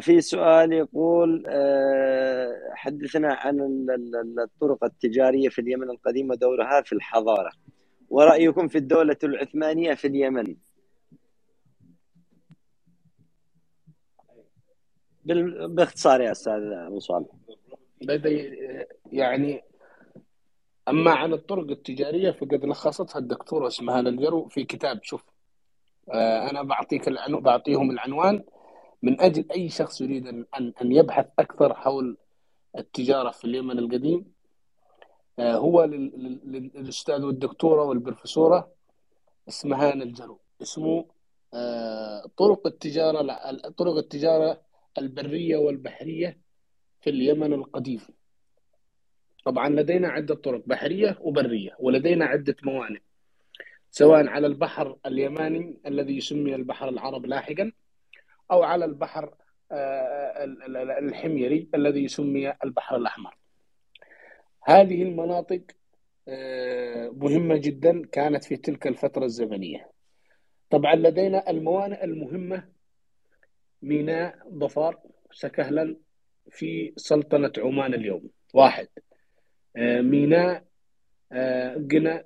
في سؤال يقول آه، حدثنا عن الطرق التجارية في اليمن القديم ودورها في الحضارة. ورأيكم في الدولة العثمانية في اليمن؟ باختصار يا أستاذ أبو صالح. يعني أما عن الطرق التجارية فقد لخصتها الدكتورة اسمها الجرو في كتاب شوف آه، أنا بعطيك العنوان بعطيهم العنوان. من أجل أي شخص يريد ان ان يبحث أكثر حول التجارة في اليمن القديم آه، هو للأستاذ والدكتورة والبروفيسورة اسمهان الجرو. اسمه آه، طرق التجارة طرق التجارة البرية والبحرية في اليمن القديم. طبعا لدينا عدة طرق بحرية وبرية ولدينا عدة موانئ سواء على البحر اليماني الذي يسمي البحر العرب لاحقا أو على البحر آه، الحميري الذي سمي البحر الأحمر. هذه المناطق آه، مهمة جدا كانت في تلك الفترة الزمنية. طبعا لدينا الموانئ المهمة ميناء ظفار سكهلا في سلطنة عمان اليوم. واحد. آه، ميناء قنا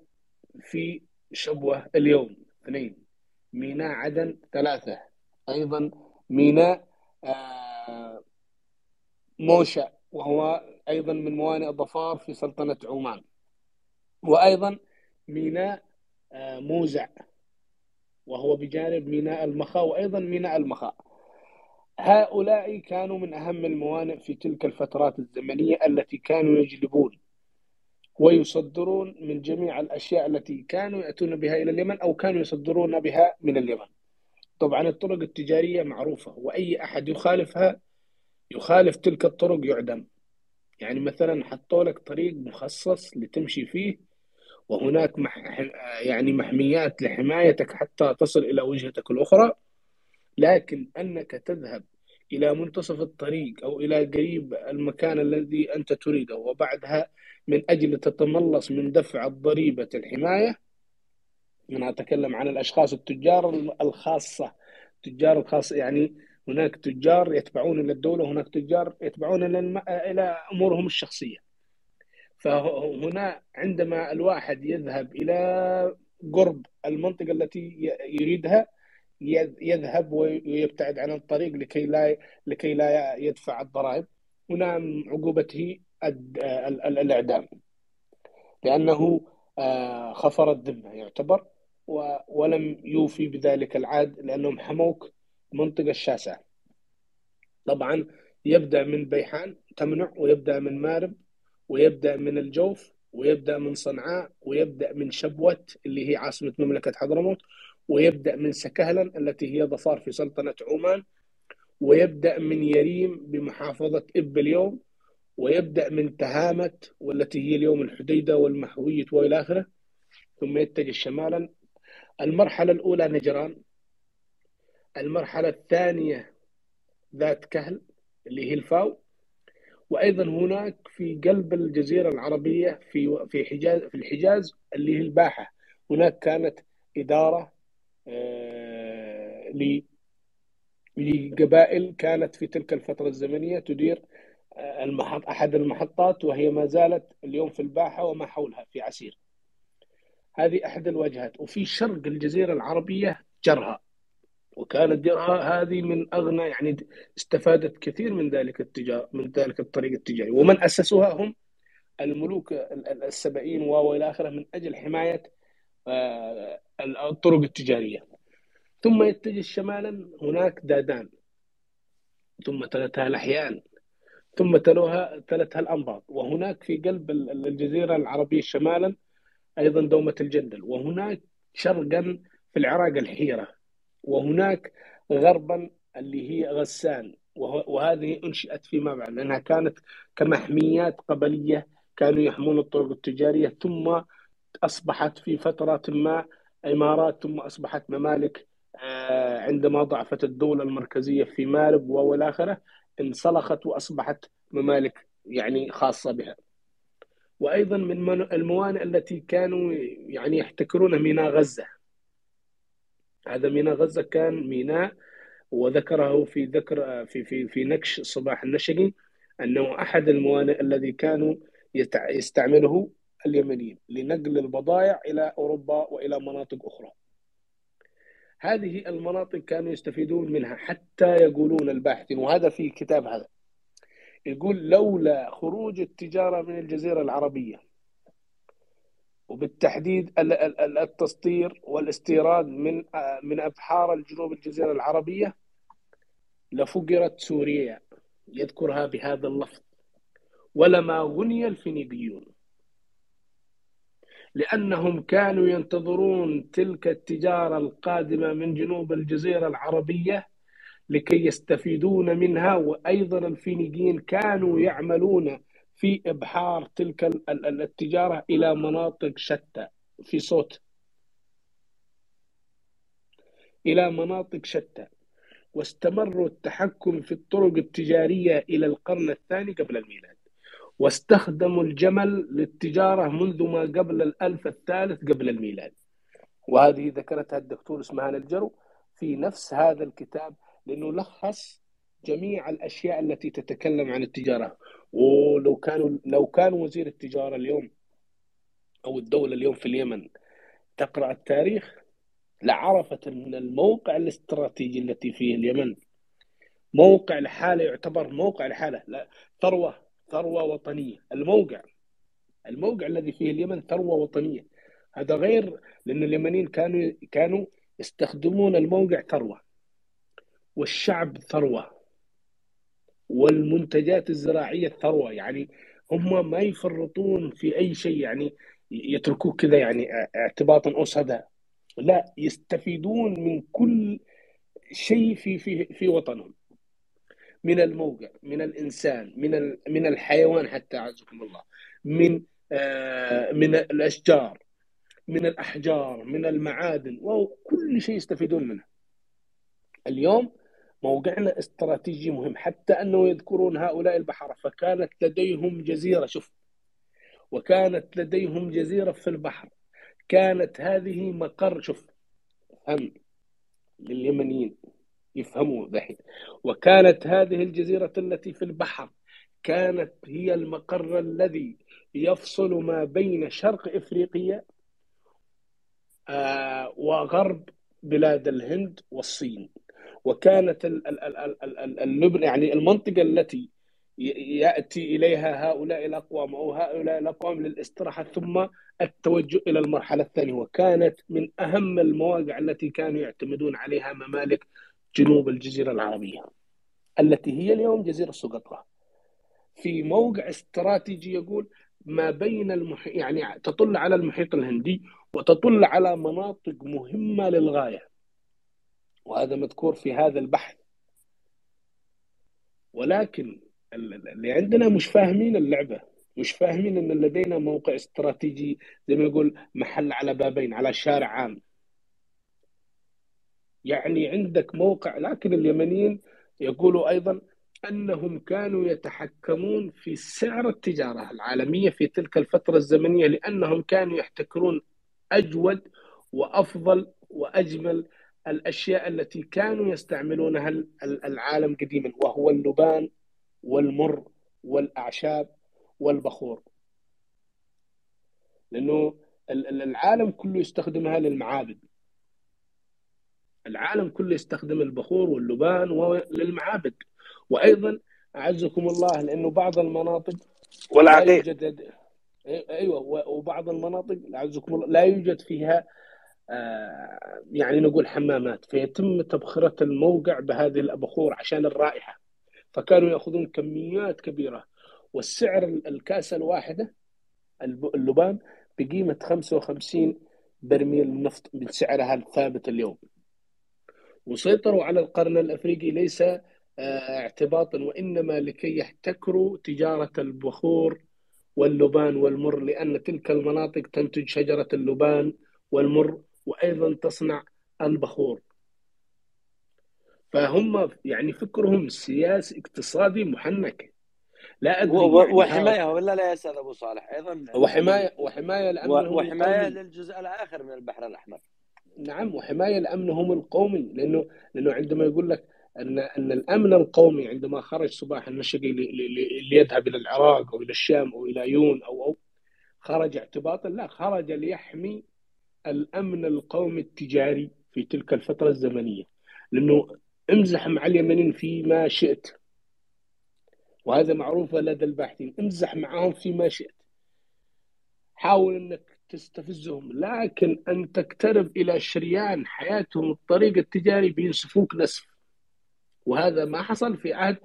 في شبوة اليوم. اثنين. ميناء عدن ثلاثة. أيضا ميناء آه، موشا وهو أيضا من موانئ ظفار في سلطنة عمان. وأيضا ميناء آه، موزع وهو بجانب ميناء المخاء وأيضا ميناء المخاء هؤلاء كانوا من أهم الموانئ في تلك الفترات الزمنية التي كانوا يجلبون ويصدرون من جميع الأشياء التي كانوا يأتون بها إلى اليمن أو كانوا يصدرون بها من اليمن. طبعا الطرق التجارية معروفة وأي أحد يخالفها يخالف تلك الطرق يعدم. يعني مثلا حطوا لك طريق مخصص لتمشي فيه وهناك مح... يعني محميات لحمايتك حتى تصل إلى وجهتك الأخرى لكن أنك تذهب إلى منتصف الطريق أو إلى قريب المكان الذي أنت تريده وبعدها من أجل تتملص من دفع ضريبة الحماية أنا أتكلم عن الأشخاص التجار الخاصة التجار الخاصة يعني هناك تجار يتبعون إلى الدولة وهناك تجار يتبعون الم... إلى أمورهم الشخصية. فهنا عندما الواحد يذهب إلى قرب المنطقة التي يريدها يذهب ويبتعد عن الطريق لكي لا لكي لا يدفع الضرائب. هنا عقوبته الإعدام. لأنه آه، خفر الذمة يعتبر. ولم يوفي بذلك العهد لأنهم حموك منطقة الشاسعة طبعا يبدأ من بيحان تمنع ويبدأ من مارب ويبدأ من الجوف ويبدأ من صنعاء ويبدأ من شبوت اللي هي عاصمة مملكة حضرموت ويبدأ من سكهلا التي هي ظفار في سلطنة عمان ويبدأ من يريم بمحافظة إب اليوم ويبدأ من تهامت والتي هي اليوم الحديدة والمحوية وإلى آخره ثم يتجه شمالا المرحلة الأولى نجران المرحلة الثانية ذات كهل اللي هي الفاو وأيضا هناك في قلب الجزيرة العربية في في حجاز في الحجاز اللي هي الباحة. هناك كانت إدارة آه لقبائل كانت في تلك الفترة الزمنية تدير آه، المحط أحد المحطات وهي ما زالت اليوم في الباحة وما حولها في عسير. هذه أحد الوجهات وفي شرق الجزيرة العربية جرها. وكانت جرها هذه من أغنى يعني استفادت كثير من ذلك التجار من ذلك الطريق التجاري. ومن أسسوها هم الملوك السبعين وإلى آخره من أجل حماية آه، الطرق التجارية. ثم يتجه شمالا هناك دادان. ثم تلتها الاحيان ثم تلوها تلتها الأنباط. وهناك في قلب الجزيرة العربية شمالا أيضا دومة الجندل وهناك شرقا في العراق الحيرة وهناك غربا اللي هي غسان وهذه أنشئت فيما بعد لأنها كانت كمحميات قبلية كانوا يحمون الطرق التجارية ثم أصبحت في فترة ما إمارات ثم أصبحت ممالك آه، عندما ضعفت الدولة المركزية في مارب والى آخره انسلخت وأصبحت ممالك يعني خاصة بها. وأيضا من الموانئ التي كانوا يعني يحتكرون ميناء غزة هذا ميناء غزة كان ميناء وذكره في ذكر في في في نكش صباح النشقي أنه أحد الموانئ الذي كانوا يستعمله اليمنيين لنقل البضائع إلى أوروبا وإلى مناطق أخرى. هذه المناطق كانوا يستفيدون منها حتى يقولون الباحثين وهذا في كتاب هذا يقول لولا خروج التجارة من الجزيرة العربية وبالتحديد ال- ال- ال- التسطير والاستيراد من من أبحار الجنوب الجزيرة العربية لفقرت سوريا يذكرها بهذا اللفظ. ولما غني الفينيقيون لأنهم كانوا ينتظرون تلك التجارة القادمة من جنوب الجزيرة العربية لكي يستفيدون منها وأيضا الفينيقيين كانوا يعملون في إبحار تلك ال- ال- التجارة إلى مناطق شتى في صوت. إلى مناطق شتى. واستمروا التحكم في الطرق التجارية إلى القرن الثاني قبل الميلاد. واستخدموا الجمل للتجارة منذ ما قبل الألف الثالث قبل الميلاد. وهذه ذكرتها الدكتور اسمهان الجرو في نفس هذا الكتاب لأنه لخص جميع الأشياء التي تتكلم عن التجارة. ولو كانوا لو كان وزير التجارة اليوم أو الدولة اليوم في اليمن تقرأ التاريخ لعرفت أن الموقع الاستراتيجي التي فيه اليمن موقع لحالة يعتبر موقع لحالة لا ثروة ثروة وطنية. الموقع الموقع الذي فيه اليمن ثروة وطنية. هذا غير لأن اليمنيين كانوا كانوا يستخدمون الموقع ثروة. والشعب ثروة والمنتجات الزراعية ثروة. يعني هم ما يفرطون في أي شيء يعني يتركوه كذا يعني اعتباطا أسدا لا يستفيدون من كل شيء في في في وطنهم. من الموقع من الإنسان من من الحيوان حتى أعزكم الله. من آه، من الأشجار من الأحجار من المعادن. وكل شيء يستفيدون منه. اليوم موقعنا استراتيجي مهم. حتى أنه يذكرون هؤلاء البحر فكانت لديهم جزيرة شوف. وكانت لديهم جزيرة في البحر. كانت هذه مقر شوف هم لليمنيين يفهموا ذحين. وكانت هذه الجزيرة التي في البحر كانت هي المقر الذي يفصل ما بين شرق إفريقيا آه، وغرب بلاد الهند والصين. وكانت ال- ال- ال- ال- ال- ال- اللبن يعني المنطقة التي ي- يأتي إليها هؤلاء الأقوام أو هؤلاء الأقوام للاستراحة ثم التوجه إلى المرحلة الثانية. وكانت من أهم المواقع التي كانوا يعتمدون عليها ممالك جنوب الجزيرة العربية التي هي اليوم جزيرة سقطرى في موقع استراتيجي يقول ما بين المحيط يعني تطل على المحيط الهندي وتطل على مناطق مهمة للغاية. وهذا مذكور في هذا البحث. ولكن ال- اللي عندنا مش فاهمين اللعبة. مش فاهمين إن لدينا موقع استراتيجي زي ما يقول محل على بابين على شارع عام. يعني عندك موقع لكن اليمنيين يقولوا أيضا أنهم كانوا يتحكمون في سعر التجارة العالمية في تلك الفترة الزمنية لأنهم كانوا يحتكرون أجود وأفضل وأجمل الأشياء التي كانوا يستعملونها ال- ال- العالم قديما وهو اللبان والمر والأعشاب والبخور. ال- العالم كله يستخدمها للمعابد. العالم كله يستخدم البخور واللبان و- للمعابد. وأيضا أعزكم الله لأنه بعض المناطق لا والعقيق. يوجد أي- أيوه وبعض المناطق أعزكم الله لا يوجد فيها يعني نقول حمامات. فيتم تبخرة الموقع بهذه البخور عشان الرائحة. فكانوا يأخذون كميات كبيرة. والسعر ال- الكاسة الواحدة اللبان بقيمة 55 برميل نفط من سعرها الثابت اليوم. وسيطروا على القرن الأفريقي. ليس آه، اعتباطا وإنما لكي يحتكروا تجارة البخور واللبان والمر لأن تلك المناطق تنتج شجرة اللبان والمر وأيضا تصنع البخور. فهم يعني فكرهم سياسي اقتصادي محنك. لا أدري يعني وحماية ولا لا يا أستاذ أبو صالح؟ أيضا وحمايه وحماية لأنهم وحماية للجزء الآخر من البحر الأحمر. نعم وحماية لامنهم القومي لأنه لأنه عندما يقول لك ان أن الأمن القومي عندما خرج صباح النشقي ليذهب إلى العراق أو إلى الشام أو إلى يون أو أو خرج اعتباطا لا خرج ليحمي الأمن القومي التجاري في تلك الفترة الزمنية لأنه امزح مع اليمنيين فيما شئت. وهذا معروف لدى الباحثين امزح معهم فيما شئت. حاول إنك تستفزهم لكن أن تقترب إلى شريان حياتهم الطريق التجاري بينسفوك نسف وهذا ما حصل في عهد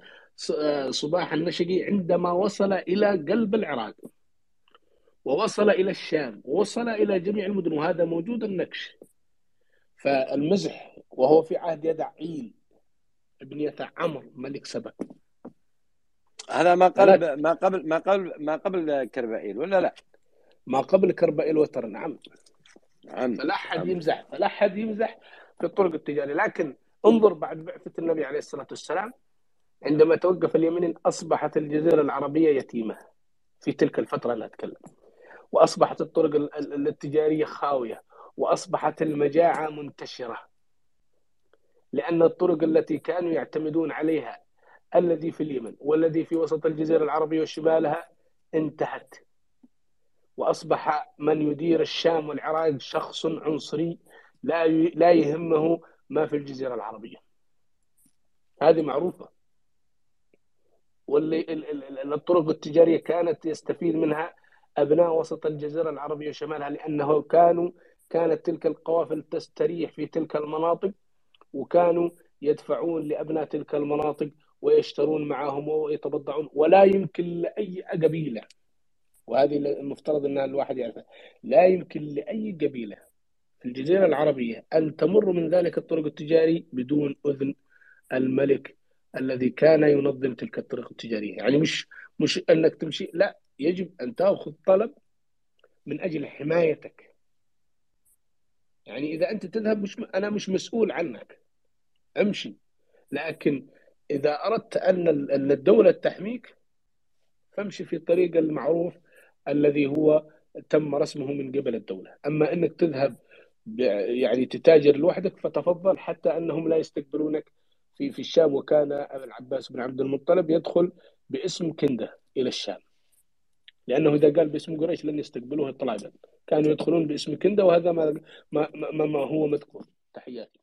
صباح النشقي عندما وصل إلى قلب العراق. ووصل إلى الشام ووصل إلى جميع المدن وهذا موجود النكش. فالمزح وهو في عهد يدعيل ابن يثع عمرو ملك سبأ. هذا ما قبل ما قبل ما قبل ما قبل كربائيل ولا لا؟ ما قبل كربائيل وتر نعم. نعم. فلا أحد نعم. يمزح فلا أحد يمزح في الطرق التجارية. لكن انظر بعد بعثة النبي عليه الصلاة والسلام عندما توقف اليمنيين أصبحت الجزيرة العربية يتيمة في تلك الفترة لا أتكلم. وأصبحت الطرق ال- ال- التجاريه خاوية وأصبحت المجاعة منتشرة. لأن الطرق التي كانوا يعتمدون عليها الذي في اليمن والذي في وسط الجزيرة العربية وشمالها انتهت. وأصبح من يدير الشام والعراق شخص عنصري لا لا يهمه ما في الجزيرة العربية. هذه معروفة. واللي ال- ال- ال- الطرق التجارية كانت يستفيد منها أبناء وسط الجزيرة العربية وشمالها لأنه كانوا كانت تلك القوافل تستريح في تلك المناطق وكانوا يدفعون لأبناء تلك المناطق ويشترون معهم ويتبضعون ولا يمكن لأي قبيلة وهذه المفترض إن الواحد يعرفها لا يمكن لأي قبيلة في الجزيرة العربية أن تمر من ذلك الطرق التجاري بدون أذن الملك الذي كان ينظم تلك الطرق التجارية، يعني مش مش إنك تمشي لا يجب أن تأخذ طلب من أجل حمايتك. يعني إذا أنت تذهب مش أنا مش مسؤول عنك. امشي لكن إذا أردت أن الدولة تحميك فامشي في الطريق المعروف الذي هو تم رسمه من قبل الدولة، أما إنك تذهب يعني تتاجر لوحدك فتفضل حتى أنهم لا يستقبلونك في في الشام وكان العباس بن عبد المطلب يدخل باسم كنده إلى الشام. لأنه إذا قال باسم قريش لن يستقبلوه طلابا. كانوا يدخلون باسم كنده وهذا ما ما, ما, ما هو مذكور. تحياتي.